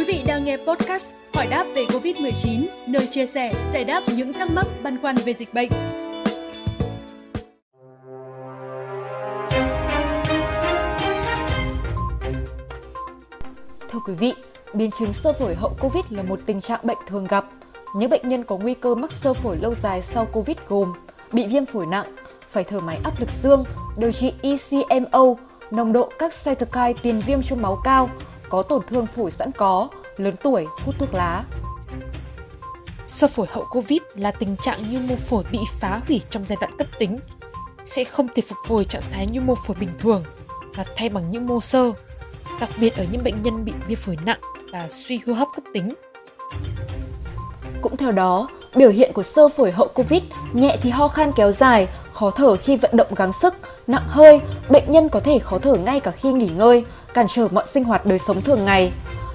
Quý vị đang nghe podcast Hỏi đáp về Covid-19, nơi chia sẻ, giải đáp những thắc mắc băn khoăn về dịch bệnh. Thưa quý vị, biến chứng sơ phổi hậu Covid là một tình trạng bệnh thường gặp. Những bệnh nhân có nguy cơ mắc sơ phổi lâu dài sau Covid gồm bị viêm phổi nặng, phải thở máy áp lực dương, điều trị ECMO, nồng độ các cytokine tiền viêm trong máu cao, có tổn thương phổi sẵn có, lớn tuổi, hút thuốc lá. Sơ phổi hậu Covid là tình trạng nhu mô phổi bị phá hủy trong giai đoạn cấp tính, sẽ không thể phục hồi trạng thái nhu mô phổi bình thường và thay bằng những mô sơ, đặc biệt ở những bệnh nhân bị viêm phổi nặng và suy hô hấp cấp tính. Cũng theo đó, biểu hiện của sơ phổi hậu Covid nhẹ thì ho khan kéo dài, khó thở khi vận động gắng sức, nặng hơi, bệnh nhân có thể khó thở ngay cả khi nghỉ ngơi, cản trở mọi sinh hoạt đời sống thường ngày.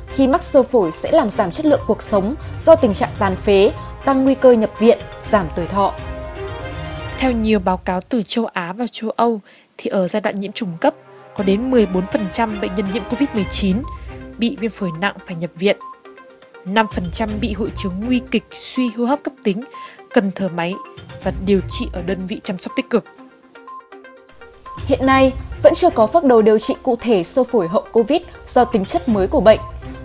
Khi mắc sơ phổi sẽ làm giảm chất lượng cuộc sống do tình trạng tàn phế, tăng nguy cơ nhập viện, giảm tuổi thọ. Theo nhiều báo cáo từ châu Á và châu Âu thì ở giai đoạn nhiễm trùng cấp có đến 14% bệnh nhân nhiễm COVID-19 bị viêm phổi nặng phải nhập viện. 5% bị hội chứng nguy kịch suy hô hấp cấp tính, cần thở máy và điều trị ở đơn vị chăm sóc tích cực. Hiện nay, vẫn chưa có phác đồ điều trị cụ thể sơ phổi hậu Covid do tính chất mới của bệnh.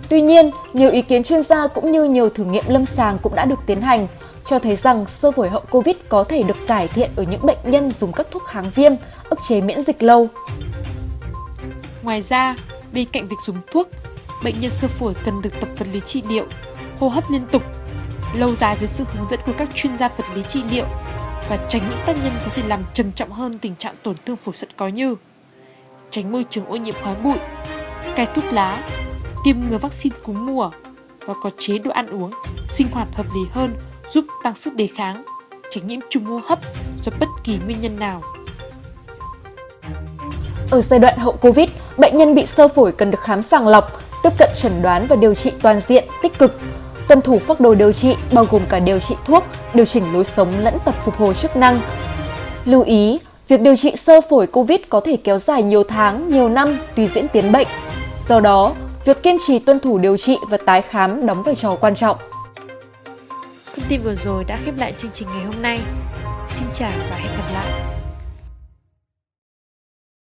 Tuy nhiên, nhiều ý kiến chuyên gia cũng như nhiều thử nghiệm lâm sàng cũng đã được tiến hành, cho thấy rằng sơ phổi hậu Covid có thể được cải thiện ở những bệnh nhân dùng các thuốc kháng viêm, ức chế miễn dịch lâu. Ngoài ra, bên cạnh việc dùng thuốc, bệnh nhân sơ phổi cần được tập vật lý trị liệu, hô hấp liên tục, lâu dài dưới sự hướng dẫn của các chuyên gia vật lý trị liệu và tránh những tác nhân có thể làm trầm trọng hơn tình trạng tổn thương phổi sẵn có như tránh môi trường ô nhiễm khói bụi, cai thuốc lá, tiêm ngừa vaccine cúm mùa và có chế độ ăn uống, sinh hoạt hợp lý hơn giúp tăng sức đề kháng, tránh nhiễm trùng hô hấp do bất kỳ nguyên nhân nào. Ở giai đoạn hậu Covid, bệnh nhân bị sơ phổi cần được khám sàng lọc, tiếp cận chẩn đoán và điều trị toàn diện, tích cực, tuân thủ phác đồ điều trị bao gồm cả điều trị thuốc, điều chỉnh lối sống lẫn tập phục hồi chức năng. Lưu ý, việc điều trị sơ phổi COVID có thể kéo dài nhiều tháng, nhiều năm tùy diễn tiến bệnh. Do đó, việc kiên trì tuân thủ điều trị và tái khám đóng vai trò quan trọng. Thông tin vừa rồi đã khép lại chương trình ngày hôm nay. Xin chào và hẹn gặp lại.